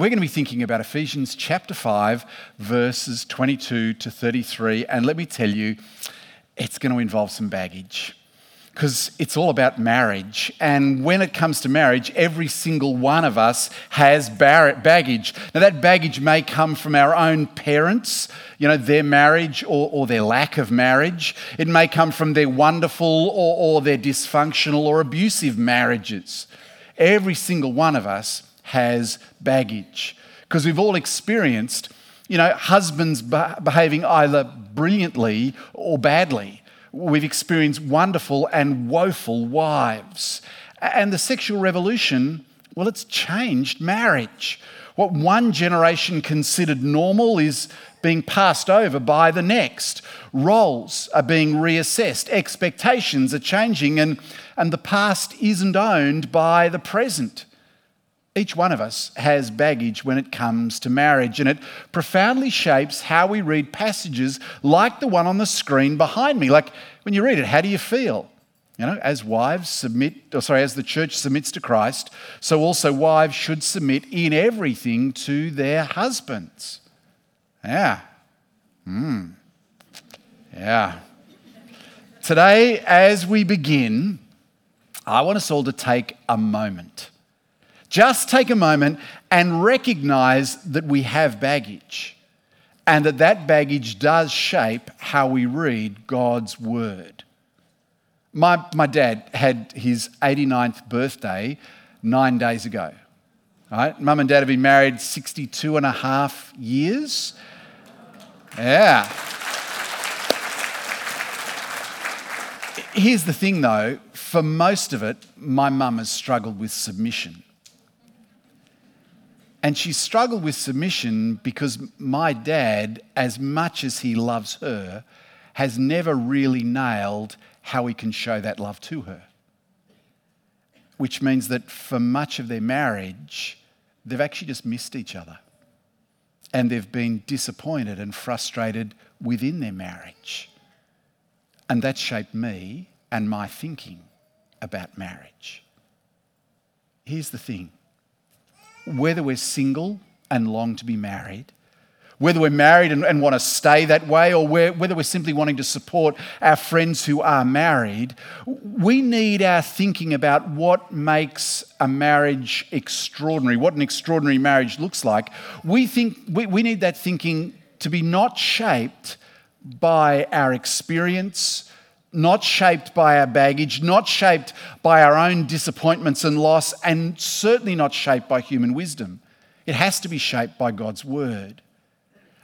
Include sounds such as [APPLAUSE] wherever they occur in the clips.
We're going to be thinking about Ephesians chapter 5, verses 22 to 33. And let me tell you, it's going to involve some baggage because it's all about marriage. And when it comes to marriage, every single one of us has baggage. Now, that baggage may come from our own parents, you know, their marriage or, or their lack of marriage. It may come from their wonderful or, or their dysfunctional or abusive marriages. Every single one of us has baggage because we've all experienced, you know, husbands behaving either brilliantly or badly. We've experienced wonderful and woeful wives. And the sexual revolution, well, it's changed marriage. What one generation considered normal is being passed over by the next. Roles are being reassessed, expectations are changing, and, and the past isn't owned by the present. Each one of us has baggage when it comes to marriage, and it profoundly shapes how we read passages like the one on the screen behind me. Like when you read it, how do you feel? You know, as wives submit, or sorry, as the church submits to Christ, so also wives should submit in everything to their husbands. Yeah. Hmm. Yeah. Today, as we begin, I want us all to take a moment just take a moment and recognize that we have baggage and that that baggage does shape how we read God's word. My, my dad had his 89th birthday nine days ago. Right? Mum and dad have been married 62 and a half years. Yeah. Here's the thing though, for most of it, my mum has struggled with submission. And she struggled with submission because my dad, as much as he loves her, has never really nailed how he can show that love to her. Which means that for much of their marriage, they've actually just missed each other. And they've been disappointed and frustrated within their marriage. And that shaped me and my thinking about marriage. Here's the thing whether we're single and long to be married, whether we're married and, and want to stay that way, or whether we're simply wanting to support our friends who are married, we need our thinking about what makes a marriage extraordinary, what an extraordinary marriage looks like. We, think, we, we need that thinking to be not shaped by our experience not shaped by our baggage, not shaped by our own disappointments and loss, and certainly not shaped by human wisdom. It has to be shaped by God's word.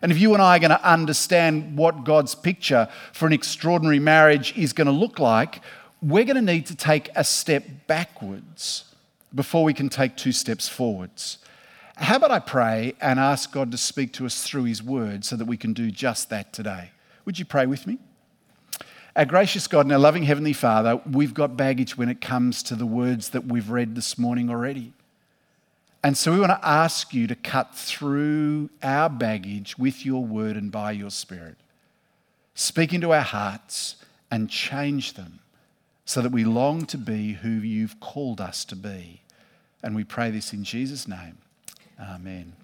And if you and I are going to understand what God's picture for an extraordinary marriage is going to look like, we're going to need to take a step backwards before we can take two steps forwards. How about I pray and ask God to speak to us through His word so that we can do just that today? Would you pray with me? Our gracious God and our loving Heavenly Father, we've got baggage when it comes to the words that we've read this morning already. And so we want to ask you to cut through our baggage with your word and by your spirit. Speak into our hearts and change them so that we long to be who you've called us to be. And we pray this in Jesus' name. Amen.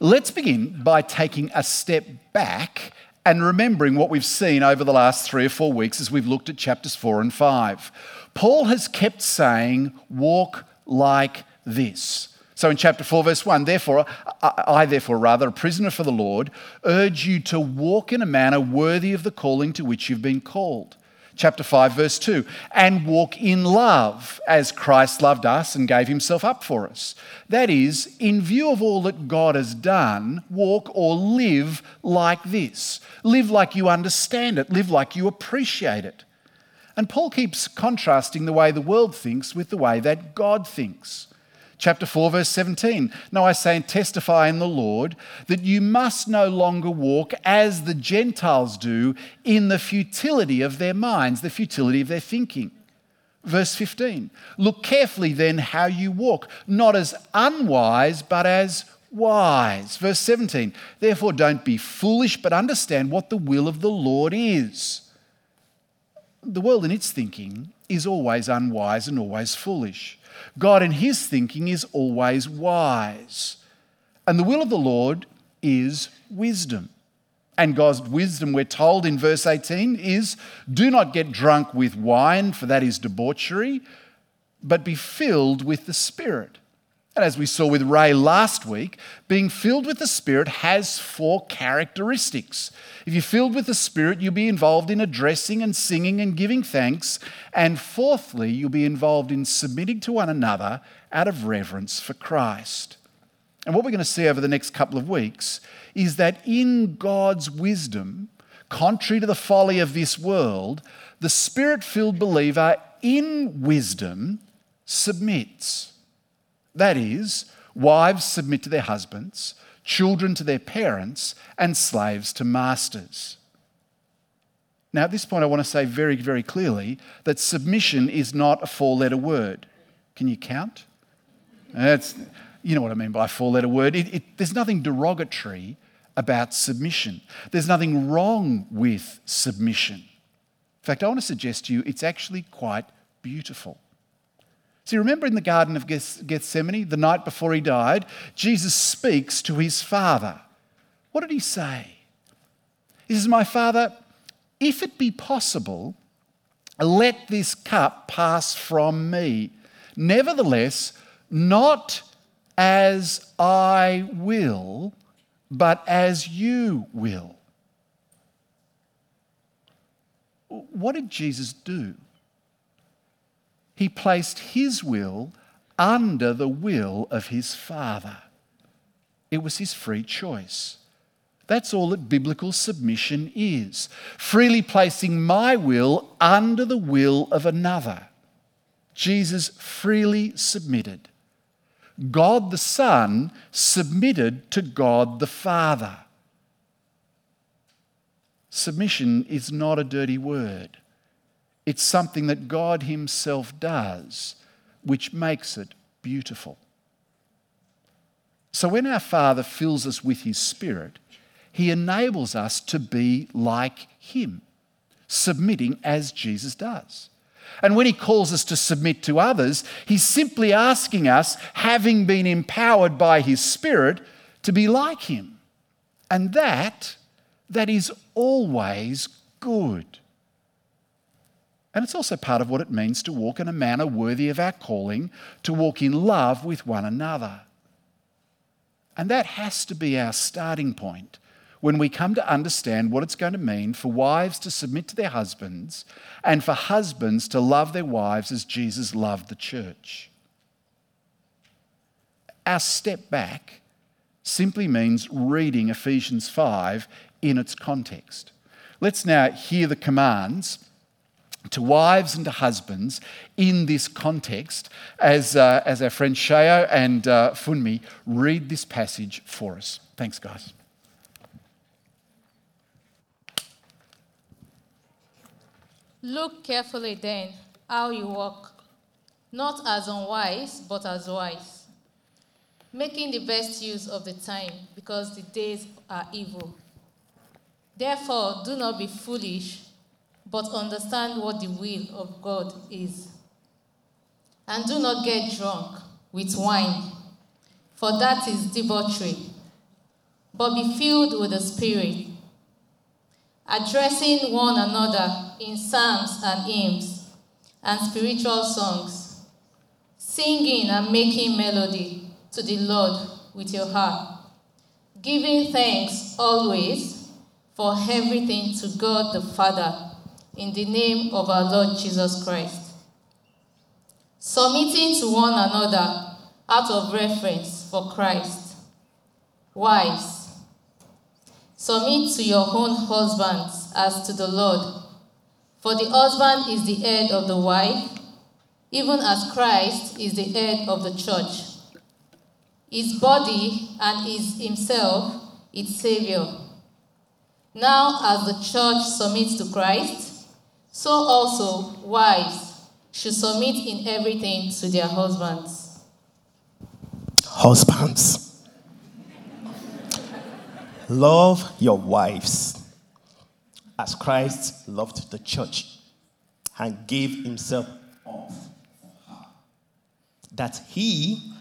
Let's begin by taking a step back and remembering what we've seen over the last three or four weeks as we've looked at chapters four and five. Paul has kept saying, walk like this. So in chapter 4, verse 1, therefore, I, therefore, rather, a prisoner for the Lord, urge you to walk in a manner worthy of the calling to which you've been called chapter 5, verse 2. And walk in love as Christ loved us and gave himself up for us. That is, in view of all that God has done, walk or live like this. Live like you understand it, live like you appreciate it. And Paul keeps contrasting the way the world thinks with the way that God thinks chapter 4, verse 17. No, I say and testify in the Lord that you must no longer walk as the Gentiles do in the futility of their minds, the futility of their thinking. Verse 15. Look carefully then how you walk, not as unwise, but as wise. Verse 17. Therefore, don't be foolish, but understand what the will of the Lord is. The world in its thinking is always unwise and always foolish. God in his thinking is always wise. And the will of the Lord is wisdom. And God's wisdom, we're told in verse 18, is do not get drunk with wine, for that is debauchery, but be filled with the Spirit. And as we saw with Ray last week, being filled with the Spirit has four characteristics. If you're filled with the Spirit, you'll be involved in addressing and singing and giving thanks. And fourthly, you'll be involved in submitting to one another out of reverence for Christ. And what we're going to see over the next couple of weeks is that in God's wisdom, contrary to the folly of this world, the spirit filled believer in wisdom submits. That is, wives submit to their husbands, children to their parents, and slaves to masters. Now, at this point, I want to say very, very clearly that submission is not a four letter word. Can you count? That's, you know what I mean by four letter word. It, it, there's nothing derogatory about submission, there's nothing wrong with submission. In fact, I want to suggest to you it's actually quite beautiful. See, remember in the Garden of Gethsemane, the night before he died, Jesus speaks to his Father. What did he say? He says, My Father, if it be possible, let this cup pass from me. Nevertheless, not as I will, but as you will. What did Jesus do? He placed his will under the will of his Father. It was his free choice. That's all that biblical submission is freely placing my will under the will of another. Jesus freely submitted. God the Son submitted to God the Father. Submission is not a dirty word. It's something that God Himself does, which makes it beautiful. So when our Father fills us with His Spirit, He enables us to be like Him, submitting as Jesus does. And when he calls us to submit to others, he's simply asking us, having been empowered by his Spirit, to be like him. And that, that is always good. And it's also part of what it means to walk in a manner worthy of our calling, to walk in love with one another. And that has to be our starting point when we come to understand what it's going to mean for wives to submit to their husbands and for husbands to love their wives as Jesus loved the church. Our step back simply means reading Ephesians 5 in its context. Let's now hear the commands to wives and to husbands in this context as, uh, as our friends Shayo and uh, Funmi read this passage for us. Thanks, guys. Look carefully then how you walk, not as unwise, but as wise, making the best use of the time, because the days are evil. Therefore, do not be foolish, but understand what the will of God is. And do not get drunk with wine, for that is debauchery, but be filled with the Spirit addressing one another in psalms and hymns and spiritual songs, singing and making melody to the Lord with your heart, giving thanks always for everything to God the Father in the name of our Lord Jesus Christ, submitting to one another out of reverence for Christ. Wives, Submit to your own husbands as to the Lord. For the husband is the head of the wife, even as Christ is the head of the church, his body and is himself its Savior. Now, as the church submits to Christ, so also wives should submit in everything to their husbands. Husbands Love your wives as Christ loved the church and gave himself her, that he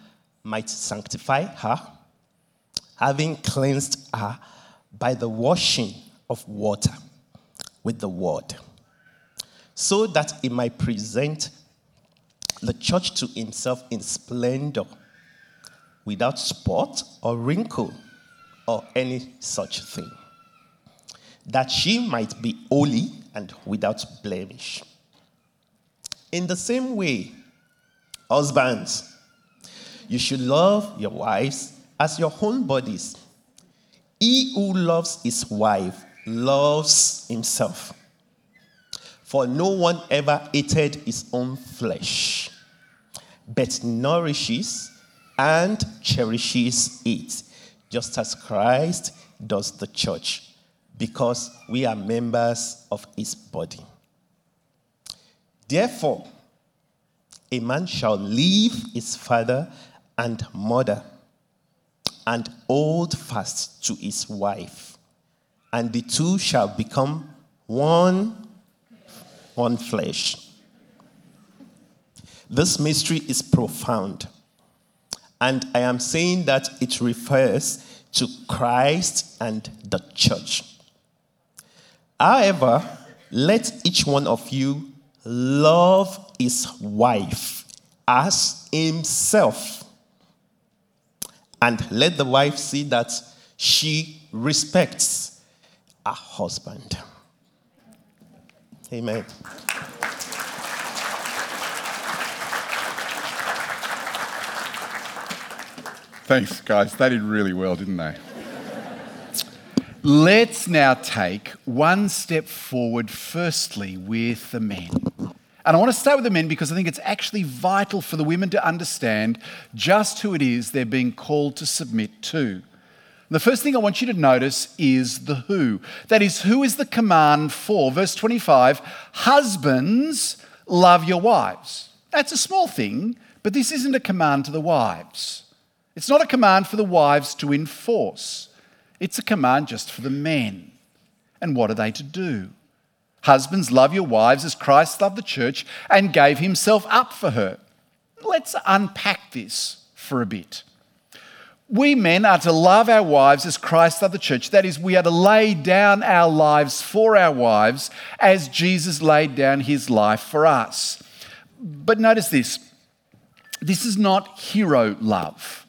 might sanctify her, having cleansed her by the washing of water with the word, so that he might present the church to himself in splendor, without spot or wrinkle or any such thing, that she might be holy and without blemish. In the same way, husbands, you should love your wives as your own bodies. He who loves his wife loves himself. For no one ever hated his own flesh, but nourishes and cherishes it, just as Christ does the church, because we are members of his body. Therefore, a man shall leave his father and mother and hold fast to his wife, and the two shall become one, one flesh. This mystery is profound, and I am saying that it refers to Christ and the church. However, let each one of you love his wife as himself. And let the wife see that she respects her husband. Amen. Thanks, guys. They did really well, didn't they? Let's now take one step forward, firstly, with the men. And I want to start with the men because I think it's actually vital for the women to understand just who it is they're being called to submit to. The first thing I want you to notice is the who. That is, who is the command for? Verse 25 Husbands, love your wives. That's a small thing, but this isn't a command to the wives. It's not a command for the wives to enforce. It's a command just for the men. And what are they to do? Husbands, love your wives as Christ loved the church and gave himself up for her. Let's unpack this for a bit. We men are to love our wives as Christ loved the church. That is, we are to lay down our lives for our wives as Jesus laid down his life for us. But notice this this is not hero love.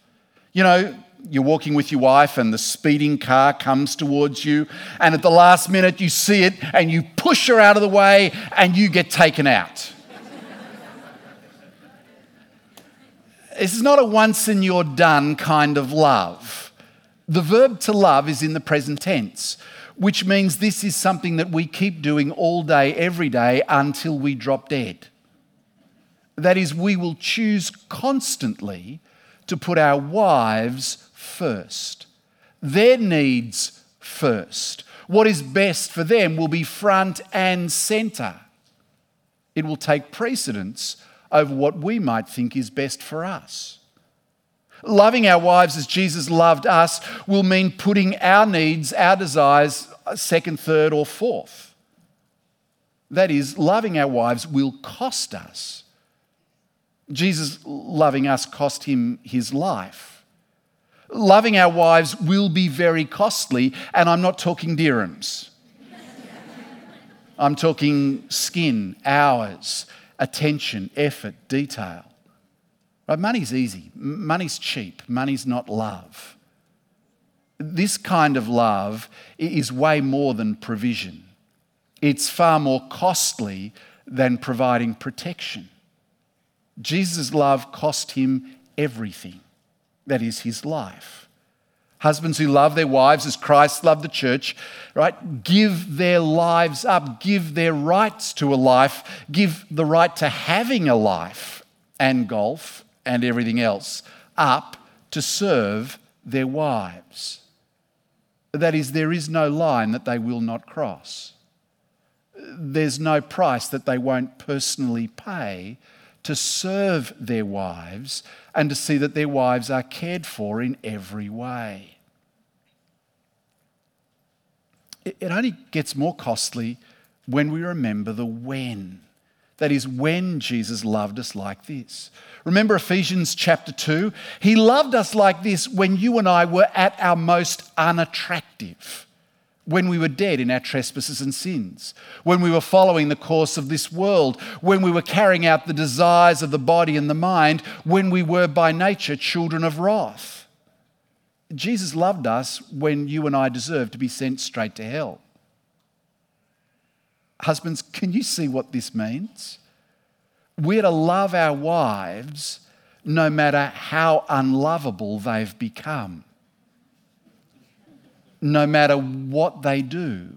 You know, you're walking with your wife and the speeding car comes towards you, and at the last minute you see it and you push her out of the way and you get taken out. This is not a once and you're done kind of love. The verb to love is in the present tense, which means this is something that we keep doing all day, every day until we drop dead. That is, we will choose constantly to put our wives first, their needs first. What is best for them will be front and centre. It will take precedence over what we might think is best for us. Loving our wives as Jesus loved us will mean putting our needs, our desires, uh, second, third, or fourth. That is, loving our wives will cost us. Jesus loving us cost him his life. Loving our wives will be very costly, and I'm not talking dirhams. I'm talking skin, hours, attention, effort, detail. Right? Money's easy, money's cheap, money's not love. This kind of love is way more than provision, it's far more costly than providing protection. Jesus' love cost him everything that is his life. Husbands who love their wives as Christ loved the church, right? Give their lives up, give their rights to a life, give the right to having a life and golf and everything else up to serve their wives. That is, there is no line that they will not cross. There's no price that they won't personally pay to serve their wives and to see that their wives are cared for in every way. It only gets more costly when we remember the when. That is when Jesus loved us like this. Remember Ephesians chapter 2? He loved us like this when you and I were at our most unattractive, when we were dead in our trespasses and sins, when we were following the course of this world, when we were carrying out the desires of the body and the mind, when we were by nature children of wrath. Jesus loved us when you and I deserved to be sent straight to hell. Husbands, can you see what this means? We're to love our wives no matter how unlovable they've become, no matter what they do,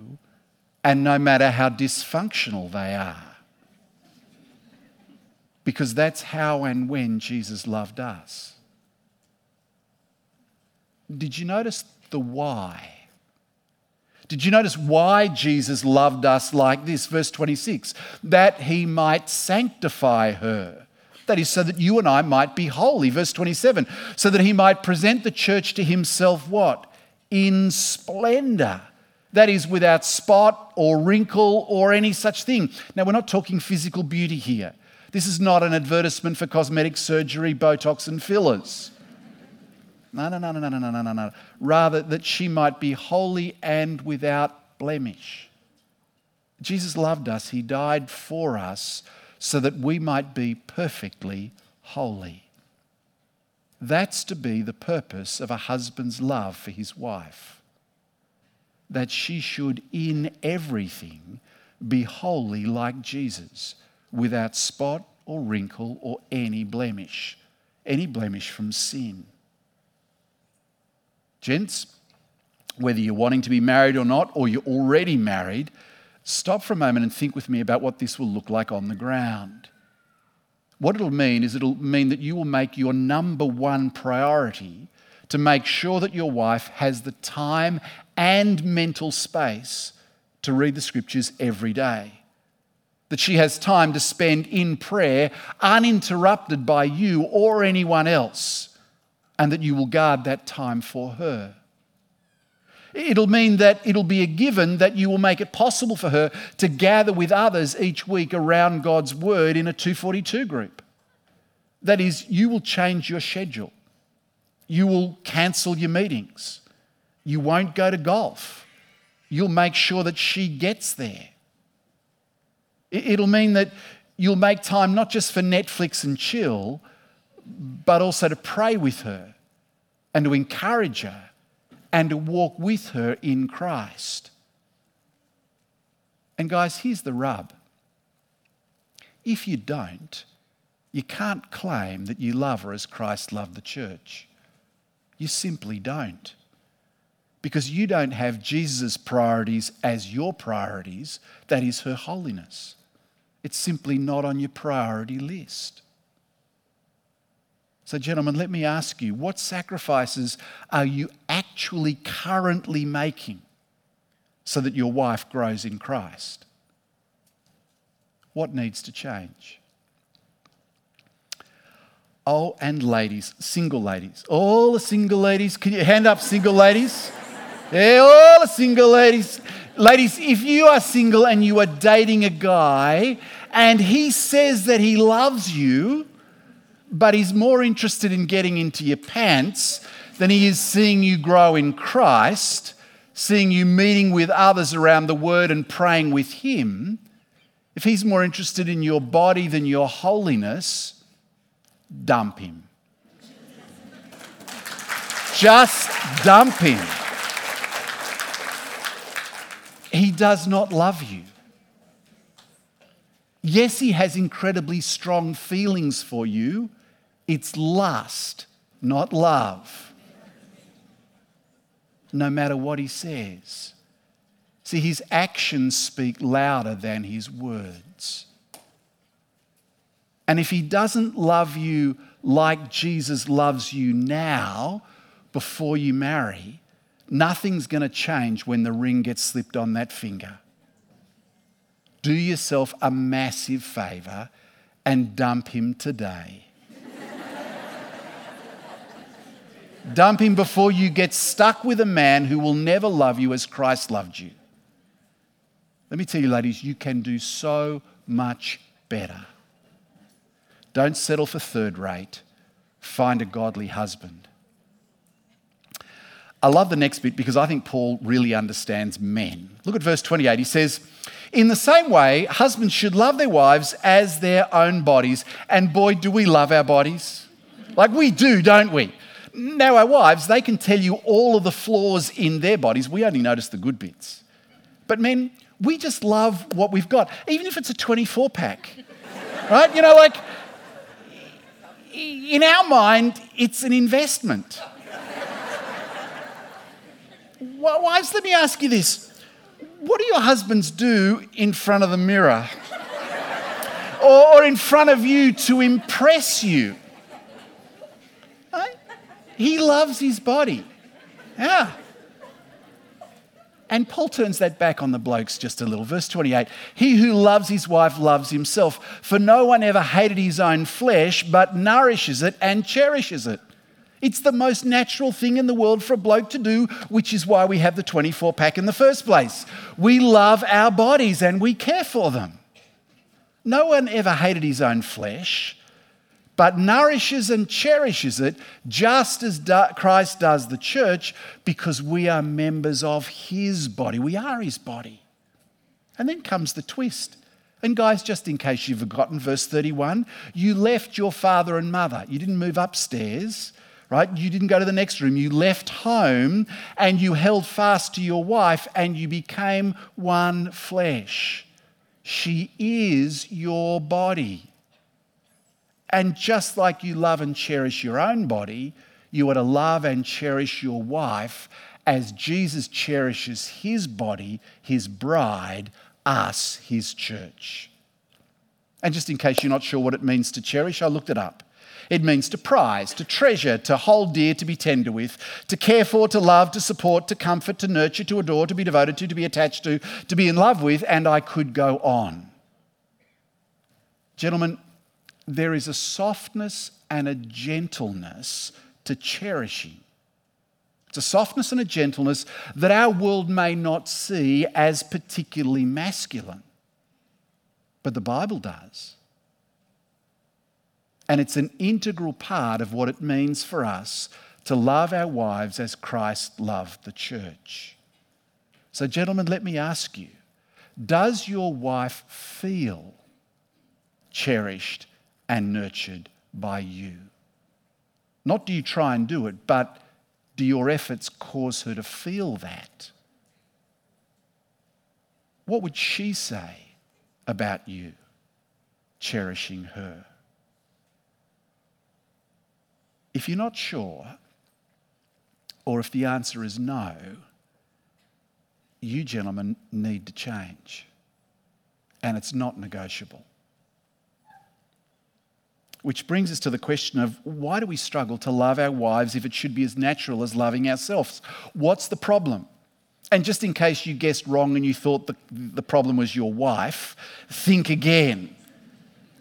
and no matter how dysfunctional they are. Because that's how and when Jesus loved us. Did you notice the why? Did you notice why Jesus loved us like this? Verse 26 that he might sanctify her. That is, so that you and I might be holy. Verse 27 so that he might present the church to himself what? In splendor. That is, without spot or wrinkle or any such thing. Now, we're not talking physical beauty here. This is not an advertisement for cosmetic surgery, Botox, and fillers. No, no, no, no, no, no, no, no, no. Rather, that she might be holy and without blemish. Jesus loved us. He died for us so that we might be perfectly holy. That's to be the purpose of a husband's love for his wife. That she should, in everything, be holy like Jesus, without spot or wrinkle or any blemish, any blemish from sin. Gents, whether you're wanting to be married or not, or you're already married, stop for a moment and think with me about what this will look like on the ground. What it'll mean is it'll mean that you will make your number one priority to make sure that your wife has the time and mental space to read the scriptures every day. That she has time to spend in prayer uninterrupted by you or anyone else and that you will guard that time for her. It'll mean that it'll be a given that you will make it possible for her to gather with others each week around God's word in a 242 group. That is, you will change your schedule. You will cancel your meetings. You won't go to golf. You'll make sure that she gets there. It'll mean that you'll make time not just for Netflix and chill, but also to pray with her and to encourage her and to walk with her in Christ. And guys, here's the rub. If you don't, you can't claim that you love her as Christ loved the church. You simply don't. Because you don't have Jesus' priorities as your priorities, that is her holiness. It's simply not on your priority list. So, gentlemen, let me ask you what sacrifices are you actually currently making so that your wife grows in Christ? What needs to change? Oh, and ladies, single ladies, all the single ladies, can you hand up single ladies? Yeah, all the single ladies. Ladies, if you are single and you are dating a guy and he says that he loves you, but he's more interested in getting into your pants than he is seeing you grow in Christ, seeing you meeting with others around the word and praying with him. If he's more interested in your body than your holiness, dump him. Just dump him. He does not love you. Yes, he has incredibly strong feelings for you it's lust, not love. No matter what he says. See, his actions speak louder than his words. And if he doesn't love you like Jesus loves you now, before you marry, nothing's going to change when the ring gets slipped on that finger. Do yourself a massive favour and dump him today. Dump him before you get stuck with a man who will never love you as Christ loved you. Let me tell you, ladies, you can do so much better. Don't settle for third rate. Find a godly husband. I love the next bit because I think Paul really understands men. Look at verse 28. He says, In the same way, husbands should love their wives as their own bodies. And boy, do we love our bodies. Like we do, don't we? Now, our wives, they can tell you all of the flaws in their bodies. We only notice the good bits. But men, we just love what we've got, even if it's a 24 pack. right? You know, like in our mind, it's an investment. Wives, let me ask you this. What do your husbands do in front of the mirror? or, in front of you to impress you? He loves his body. Yeah. And Paul turns that back on the blokes just a little. Verse 28 He who loves his wife loves himself, for no one ever hated his own flesh, but nourishes it and cherishes it. It's the most natural thing in the world for a bloke to do, which is why we have the 24 pack in the first place. We love our bodies and we care for them. No one ever hated his own flesh, but nourishes and cherishes it just as Christ does the church because we are members of his body. We are his body. And then comes the twist. And, guys, just in case you've forgotten, verse 31 you left your father and mother. You didn't move upstairs right? You didn't go to the next room. You left home and you held fast to your wife and you became one flesh. She is your body. And just like you love and cherish your own body, you are to love and cherish your wife as Jesus cherishes his body, his bride, us, his church. And just in case you're not sure what it means to cherish, I looked it up. It means to prize, to treasure, to hold dear, to be tender with, to care for, to love, to support, to comfort, to nurture, to adore, to be devoted to, to be attached to, to be in love with, and I could go on. Gentlemen, there is a softness and a gentleness to cherishing. It's a softness and a gentleness that our world may not see as particularly masculine, but the Bible does. And it's an integral part of what it means for us to love our wives as Christ loved the church. So, gentlemen, let me ask you does your wife feel cherished and nurtured by you? Not do you try and do it, but do your efforts cause her to feel that? What would she say about you cherishing her? If you're not sure, or if the answer is no, you gentlemen need to change. And it's not negotiable. Which brings us to the question of why do we struggle to love our wives if it should be as natural as loving ourselves? What's the problem? And just in case you guessed wrong and you thought the, the problem was your wife, think again.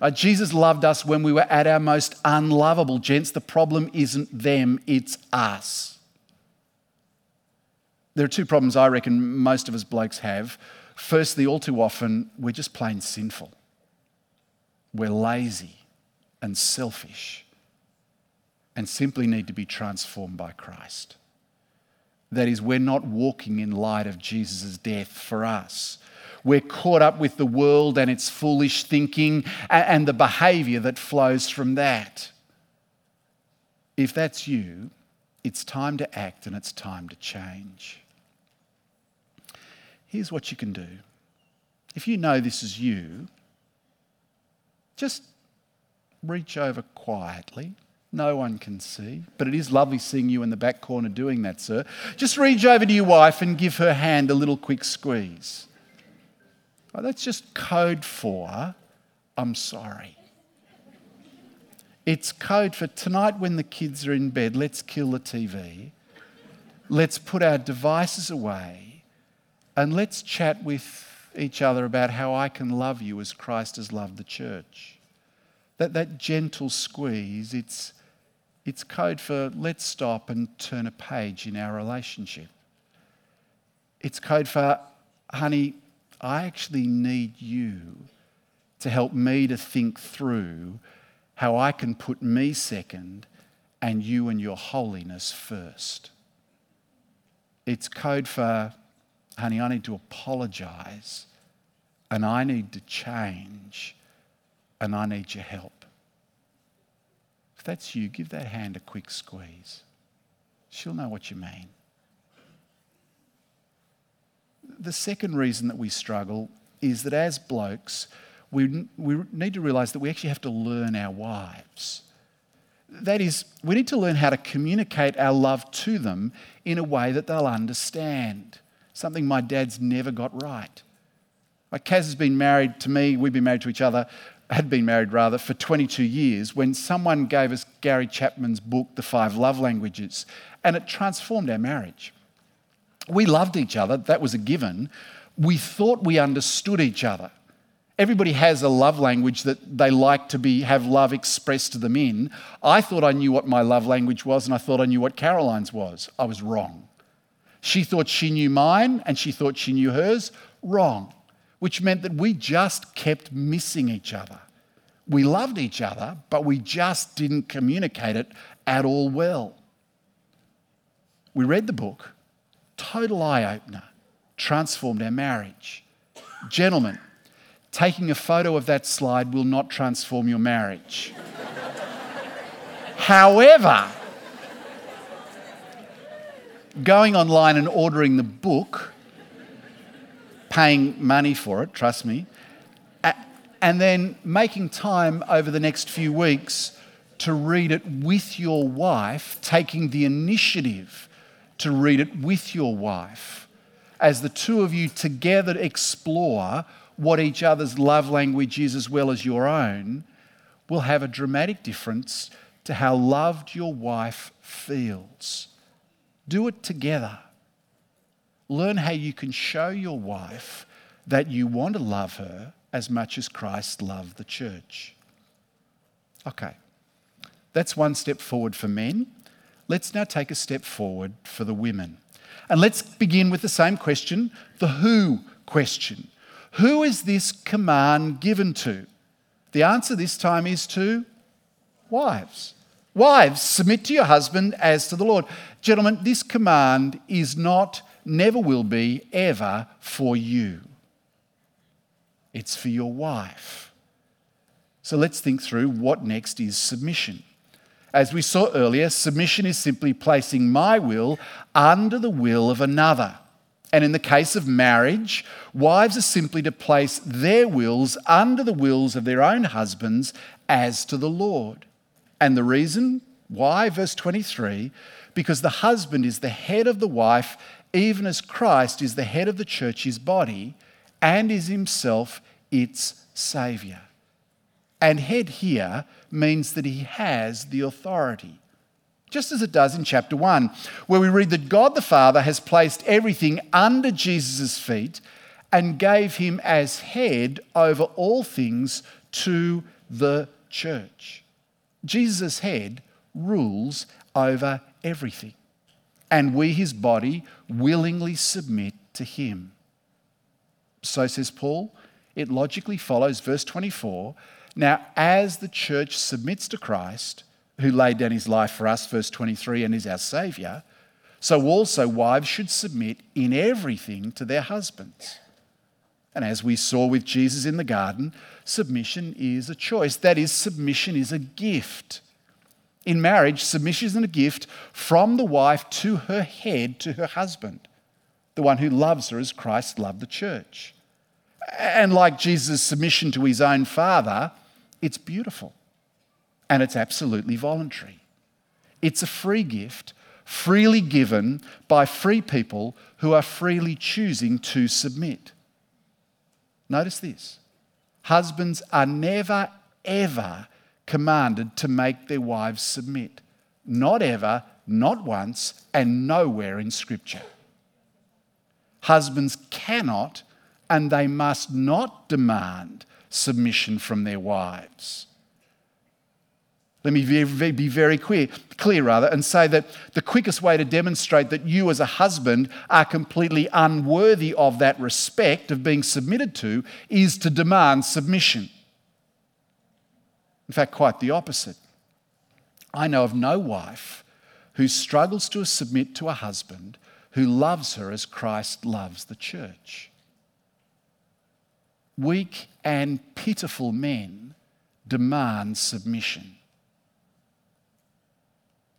Uh, Jesus loved us when we were at our most unlovable. Gents, the problem isn't them, it's us. There are two problems I reckon most of us blokes have. Firstly, all too often, we're just plain sinful. We're lazy and selfish and simply need to be transformed by Christ. That is, we're not walking in light of Jesus' death for us. We're caught up with the world and its foolish thinking and the behavior that flows from that. If that's you, it's time to act and it's time to change. Here's what you can do. If you know this is you, just reach over quietly. No one can see, but it is lovely seeing you in the back corner doing that, sir. Just reach over to your wife and give her hand a little quick squeeze. That's just code for I'm sorry. It's code for tonight when the kids are in bed, let's kill the TV. Let's put our devices away and let's chat with each other about how I can love you as Christ has loved the church. That, that gentle squeeze, it's, it's code for let's stop and turn a page in our relationship. It's code for, honey, I actually need you to help me to think through how I can put me second and you and your holiness first. It's code for, honey, I need to apologize and I need to change and I need your help. If that's you, give that hand a quick squeeze. She'll know what you mean. The second reason that we struggle is that as blokes, we, we need to realize that we actually have to learn our wives. That is, we need to learn how to communicate our love to them in a way that they'll understand. Something my dad's never got right. Like Kaz has been married to me, we've been married to each other, had been married rather, for 22 years when someone gave us Gary Chapman's book, The Five Love Languages, and it transformed our marriage. We loved each other, that was a given. We thought we understood each other. Everybody has a love language that they like to be, have love expressed to them in. I thought I knew what my love language was, and I thought I knew what Caroline's was. I was wrong. She thought she knew mine, and she thought she knew hers. Wrong. Which meant that we just kept missing each other. We loved each other, but we just didn't communicate it at all well. We read the book, total eye opener, transformed our marriage. Gentlemen, taking a photo of that slide will not transform your marriage. [LAUGHS] However, going online and ordering the book, paying money for it, trust me, and then making time over the next few weeks to read it with your wife, taking the initiative to read it with your wife, as the two of you together explore what each other's love language is as well as your own, will have a dramatic difference to how loved your wife feels. Do it together. Learn how you can show your wife that you want to love her as much as Christ loved the church. Okay, that's one step forward for men. Let's now take a step forward for the women. And let's begin with the same question the who question. Who is this command given to? The answer this time is to wives. Wives, submit to your husband as to the Lord. Gentlemen, this command is not, never will be, ever for you. It's for your wife. So let's think through what next is submission. As we saw earlier, submission is simply placing my will under the will of another. And in the case of marriage, wives are simply to place their wills under the wills of their own husbands as to the Lord. And the reason why, verse 23, because the husband is the head of the wife, even as Christ is the head of the church, his body, and is himself its Saviour. And head here means that he has the authority just as it does in chapter 1, where we read that God the Father has placed everything under Jesus' feet and gave him as head over all things to the church. Jesus' head rules over everything, and we, his body, willingly submit to him. So says Paul, it logically follows, verse 24. Now, as the church submits to Christ, who laid down his life for us, verse 23, and is our Saviour, so also wives should submit in everything to their husbands. And as we saw with Jesus in the garden, submission is a choice. That is, submission is a gift. In marriage, submission is a gift from the wife to her head, to her husband, the one who loves her as Christ loved the church. And like Jesus' submission to his own Father, it's beautiful and it's absolutely voluntary. It's a free gift, freely given by free people who are freely choosing to submit. Notice this husbands are never, ever commanded to make their wives submit. Not ever, not once, and nowhere in Scripture. Husbands cannot and they must not demand submission from their wives. Let me be very clear, clear rather, and say that the quickest way to demonstrate that you as a husband are completely unworthy of that respect of being submitted to is to demand submission. In fact, quite the opposite. I know of no wife who struggles to submit to a husband who loves her as Christ loves the church. Weak and pitiful men demand submission.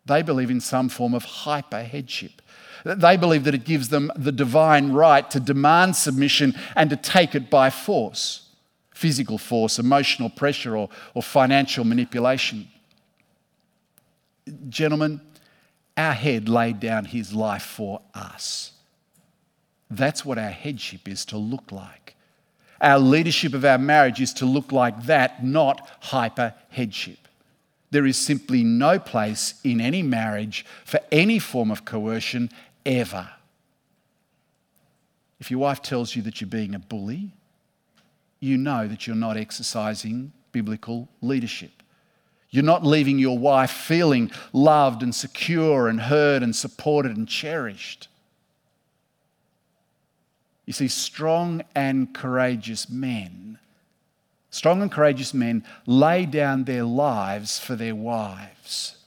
They believe in some form of hyper headship. They believe that it gives them the divine right to demand submission and to take it by force physical force, emotional pressure, or, or financial manipulation. Gentlemen, our head laid down his life for us. That's what our headship is to look like. Our leadership of our marriage is to look like that, not hyper headship. There is simply no place in any marriage for any form of coercion ever. If your wife tells you that you're being a bully, you know that you're not exercising biblical leadership. You're not leaving your wife feeling loved and secure and heard and supported and cherished. You see, strong and courageous men Strong and courageous men lay down their lives for their wives.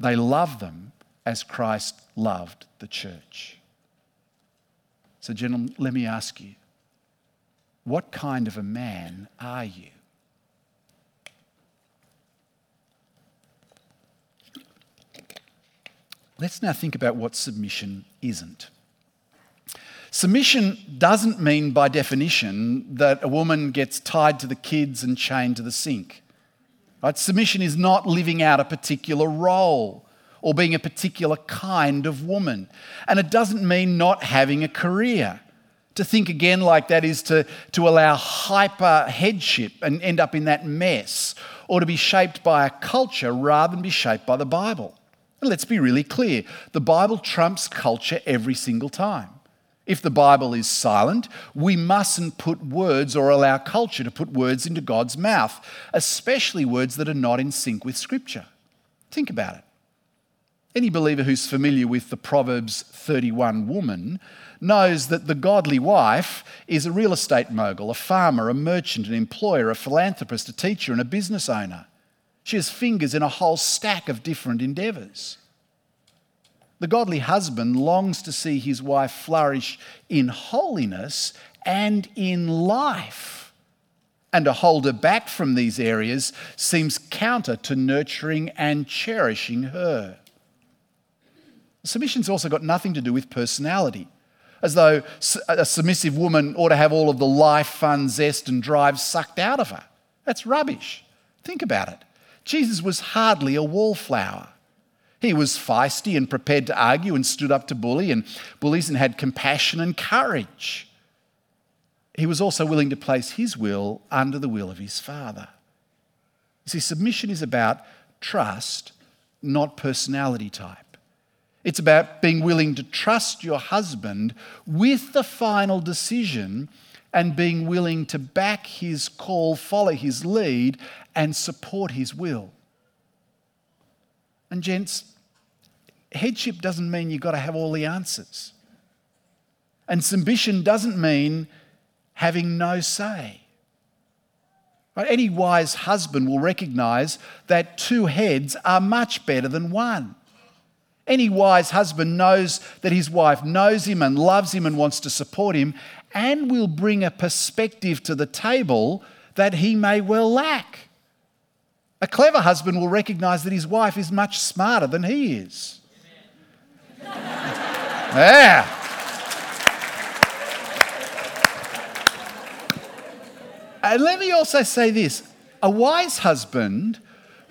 They love them as Christ loved the church. So, gentlemen, let me ask you what kind of a man are you? Let's now think about what submission isn't. Submission doesn't mean, by definition, that a woman gets tied to the kids and chained to the sink. Right? Submission is not living out a particular role or being a particular kind of woman. And it doesn't mean not having a career. To think again like that is to, to allow hyper headship and end up in that mess, or to be shaped by a culture rather than be shaped by the Bible. And let's be really clear the Bible trumps culture every single time. If the Bible is silent, we mustn't put words or allow culture to put words into God's mouth, especially words that are not in sync with Scripture. Think about it. Any believer who's familiar with the Proverbs 31 woman knows that the godly wife is a real estate mogul, a farmer, a merchant, an employer, a philanthropist, a teacher, and a business owner. She has fingers in a whole stack of different endeavours. The godly husband longs to see his wife flourish in holiness and in life. And to hold her back from these areas seems counter to nurturing and cherishing her. Submission's also got nothing to do with personality, as though a submissive woman ought to have all of the life, fun, zest, and drive sucked out of her. That's rubbish. Think about it. Jesus was hardly a wallflower. He was feisty and prepared to argue and stood up to bully and bullies and had compassion and courage. He was also willing to place his will under the will of his father. You see, submission is about trust, not personality type. It's about being willing to trust your husband with the final decision and being willing to back his call, follow his lead, and support his will. And, gents, headship doesn't mean you've got to have all the answers. And submission doesn't mean having no say. Any wise husband will recognize that two heads are much better than one. Any wise husband knows that his wife knows him and loves him and wants to support him and will bring a perspective to the table that he may well lack. A clever husband will recognize that his wife is much smarter than he is. yeah. And let me also say this a wise husband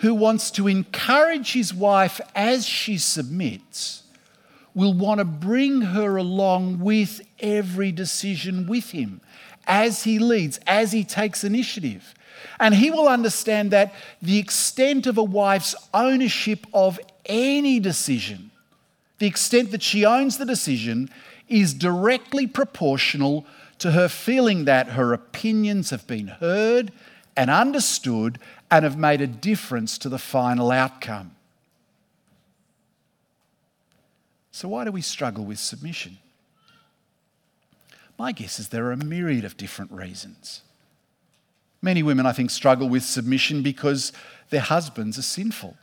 who wants to encourage his wife as she submits will want to bring her along with every decision with him as he leads, as he takes initiative. And he will understand that the extent of a wife's ownership of any decision, the extent that she owns the decision, is directly proportional to her feeling that her opinions have been heard and understood and have made a difference to the final outcome. So, why do we struggle with submission? My guess is there are a myriad of different reasons. Many women, I think, struggle with submission because their husbands are sinful.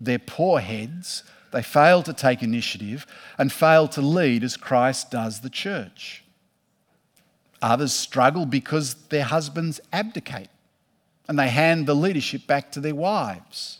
They're poor heads, they fail to take initiative, and fail to lead as Christ does the church. Others struggle because their husbands abdicate and they hand the leadership back to their wives.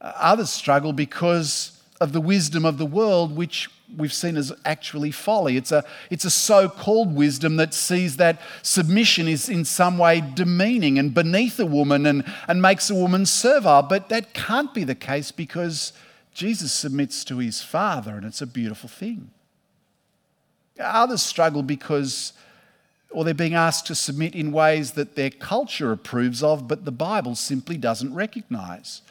Uh, others struggle because of the wisdom of the world, which we've seen as actually folly. It's a, it's a so called wisdom that sees that submission is in some way demeaning and beneath a woman and, and makes a woman servile. But that can't be the case because Jesus submits to his Father and it's a beautiful thing. Others struggle because or they're being asked to submit in ways that their culture approves of, but the Bible simply doesn't recognize,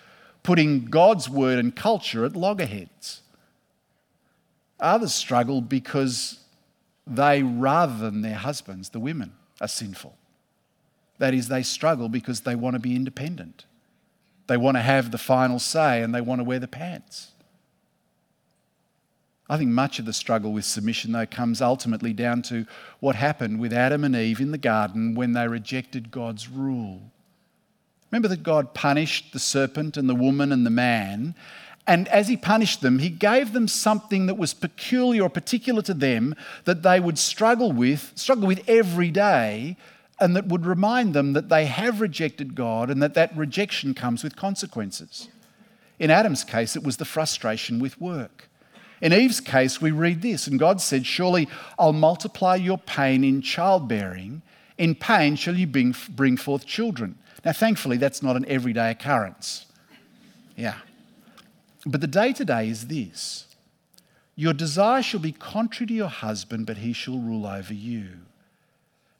putting God's word and culture at loggerheads. Others struggle because they, rather than their husbands, the women, are sinful. That is, they struggle because they want to be independent. They want to have the final say and they want to wear the pants. I think much of the struggle with submission, though, comes ultimately down to what happened with Adam and Eve in the garden when they rejected God's rule. Remember that God punished the serpent and the woman and the man, and as he punished them, he gave them something that was peculiar or particular to them that they would struggle with, struggle with every day, and that would remind them that they have rejected God and that that rejection comes with consequences. In Adam's case, it was the frustration with work. In Eve's case, we read this, and God said, Surely I'll multiply your pain in childbearing. In pain shall you bring, forth children. Now, thankfully, that's not an everyday occurrence. Yeah. But the day to day is this Your desire shall be contrary to your husband, but he shall rule over you.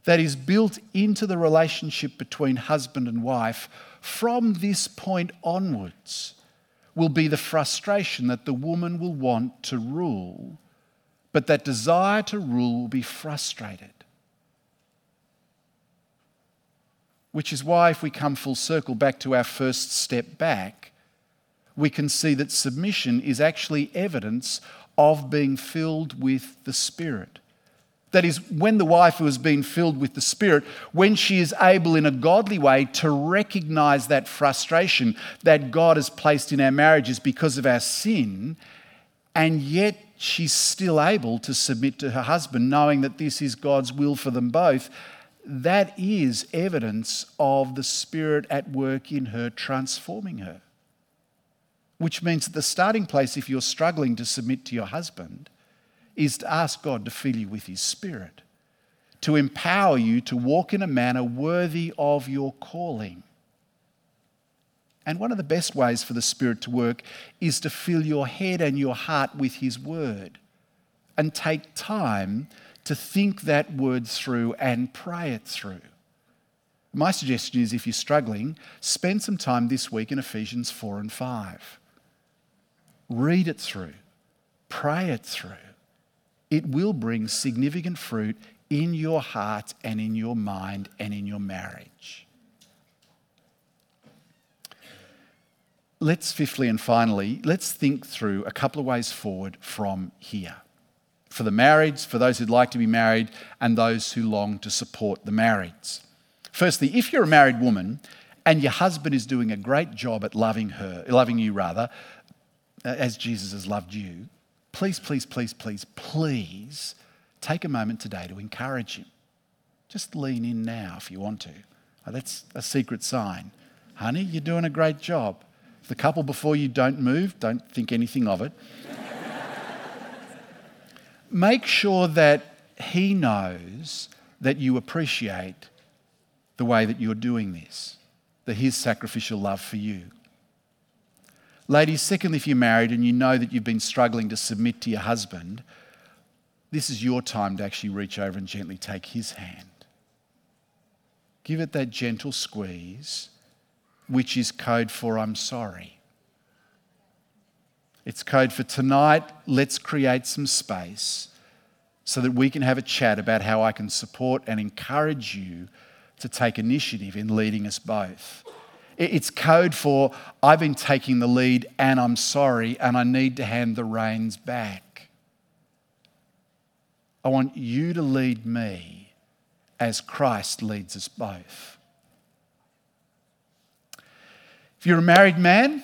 That is built into the relationship between husband and wife from this point onwards will be the frustration that the woman will want to rule, but that desire to rule will be frustrated. Which is why, if we come full circle back to our first step back, we can see that submission is actually evidence of being filled with the Spirit. That is, when the wife who has been filled with the Spirit, when she is able in a godly way to recognize that frustration that God has placed in our marriages because of our sin, and yet she's still able to submit to her husband, knowing that this is God's will for them both, that is evidence of the Spirit at work in her, transforming her. Which means that the starting place, if you're struggling to submit to your husband, is to ask God to fill you with His Spirit, to empower you to walk in a manner worthy of your calling. And one of the best ways for the Spirit to work is to fill your head and your heart with His Word and take time to think that word through and pray it through. My suggestion is if you're struggling, spend some time this week in Ephesians 4 and 5. Read it through, pray it through it will bring significant fruit in your heart and in your mind and in your marriage. Let's, fifthly and finally, let's think through a couple of ways forward from here. For the marrieds, for those who'd like to be married, and those who long to support the marrieds. Firstly, if you're a married woman and your husband is doing a great job at loving her, loving you rather, uh, as Jesus has loved you, please, please, please, please, please take a moment today to encourage him. Just lean in now if you want to. Oh, that's a secret sign. Honey, you're doing a great job. The couple before you don't move, don't think anything of it. [LAUGHS] Make sure that he knows that you appreciate the way that you're doing this, that his sacrificial love for you. Ladies, secondly, if you're married and you know that you've been struggling to submit to your husband, this is your time to actually reach over and gently take his hand. Give it that gentle squeeze, which is code for I'm sorry. It's code for tonight, let's create some space so that we can have a chat about how I can support and encourage you to take initiative in leading us both. It's code for I've been taking the lead and I'm sorry and I need to hand the reins back. I want you to lead me as Christ leads us both. If you're a married man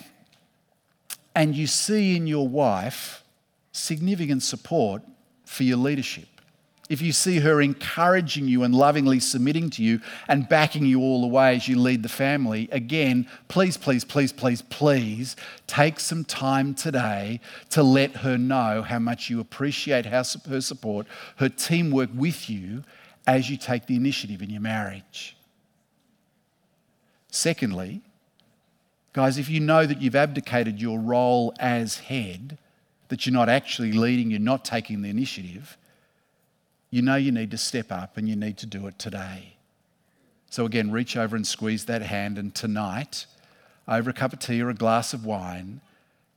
and you see in your wife significant support for your leadership, if you see her encouraging you and lovingly submitting to you and backing you all the way as you lead the family, again, please, please, please, please, please take some time today to let her know how much you appreciate her support, her teamwork with you as you take the initiative in your marriage. Secondly, guys, if you know that you've abdicated your role as head, that you're not actually leading, you're not taking the initiative, you know you need to step up and you need to do it today. So, again, reach over and squeeze that hand, and tonight, over a cup of tea or a glass of wine,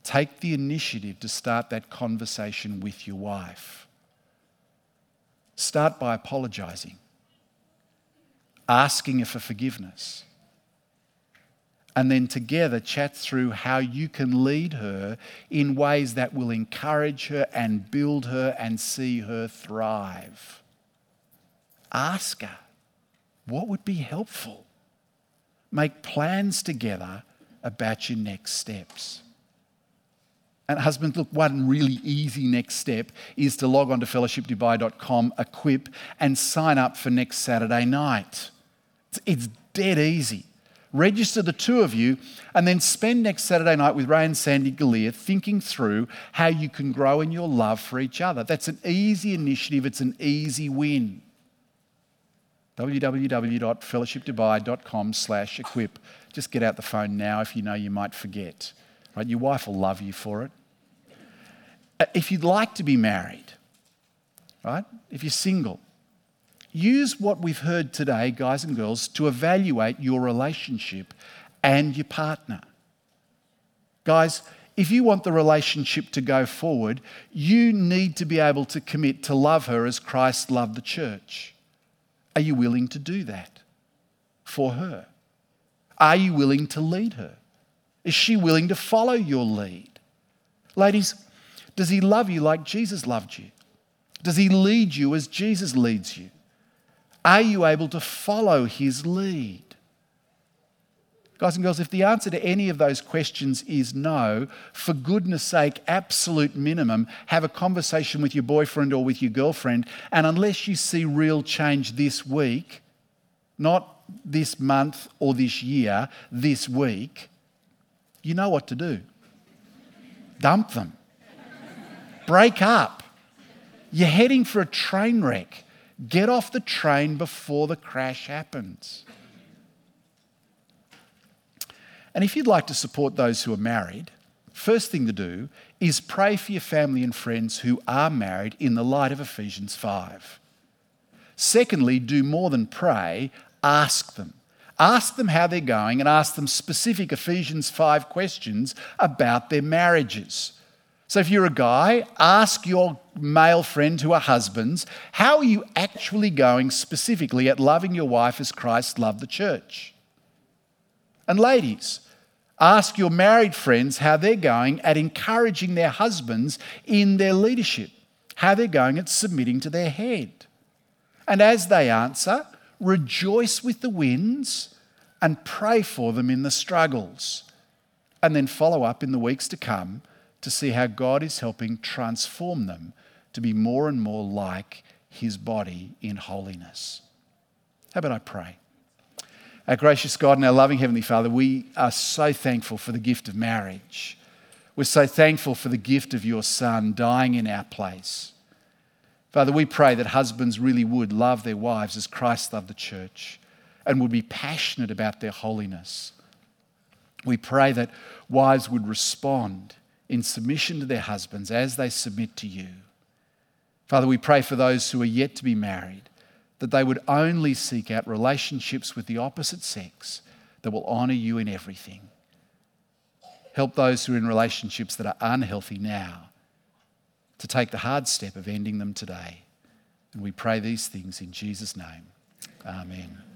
take the initiative to start that conversation with your wife. Start by apologizing, asking her for forgiveness and then together chat through how you can lead her in ways that will encourage her and build her and see her thrive. Ask her what would be helpful. Make plans together about your next steps. And husbands, look, one really easy next step is to log on to fellowshipdubai.com, equip, and sign up for next Saturday night. It's, it's dead easy register the two of you, and then spend next Saturday night with Ray and Sandy Galea thinking through how you can grow in your love for each other. That's an easy initiative, it's an easy win. www.fellowshipdubai.com slash equip. Just get out the phone now if you know you might forget. Right? Your wife will love you for it. Uh, if you'd like to be married, right? If you're single, use what we've heard today, guys and girls, to evaluate your relationship and your partner. Guys, if you want the relationship to go forward, you need to be able to commit to love her as Christ loved the church. Are you willing to do that for her? Are you willing to lead her? Is she willing to follow your lead? Ladies, does he love you like Jesus loved you? Does he lead you as Jesus leads you? Are you able to follow his lead? Guys and girls, if the answer to any of those questions is no, for goodness sake, absolute minimum, have a conversation with your boyfriend or with your girlfriend. And unless you see real change this week, not this month or this year, this week, you know what to do. Dump them. Break up. You're heading for a train wreck. Get off the train before the crash happens. And if you'd like to support those who are married, first thing to do is pray for your family and friends who are married in the light of Ephesians 5. Secondly, do more than pray, ask them. Ask them how they're going and ask them specific Ephesians 5 questions about their marriages. So if you're a guy, ask your male friend who are husbands, how are you actually going specifically at loving your wife as Christ loved the church? And ladies, ask your married friends how they're going at encouraging their husbands in their leadership, how they're going at submitting to their head. And as they answer, rejoice with the wins and pray for them in the struggles. And then follow up in the weeks to come to see how God is helping transform them to be more and more like his body in holiness. How about I pray? Our gracious God and our loving Heavenly Father, we are so thankful for the gift of marriage. We're so thankful for the gift of your Son dying in our place. Father, we pray that husbands really would love their wives as Christ loved the church and would be passionate about their holiness. We pray that wives would respond in submission to their husbands as they submit to you. Father, we pray for those who are yet to be married that they would only seek out relationships with the opposite sex that will honour you in everything. Help those who are in relationships that are unhealthy now to take the hard step of ending them today. And we pray these things in Jesus' name. Amen.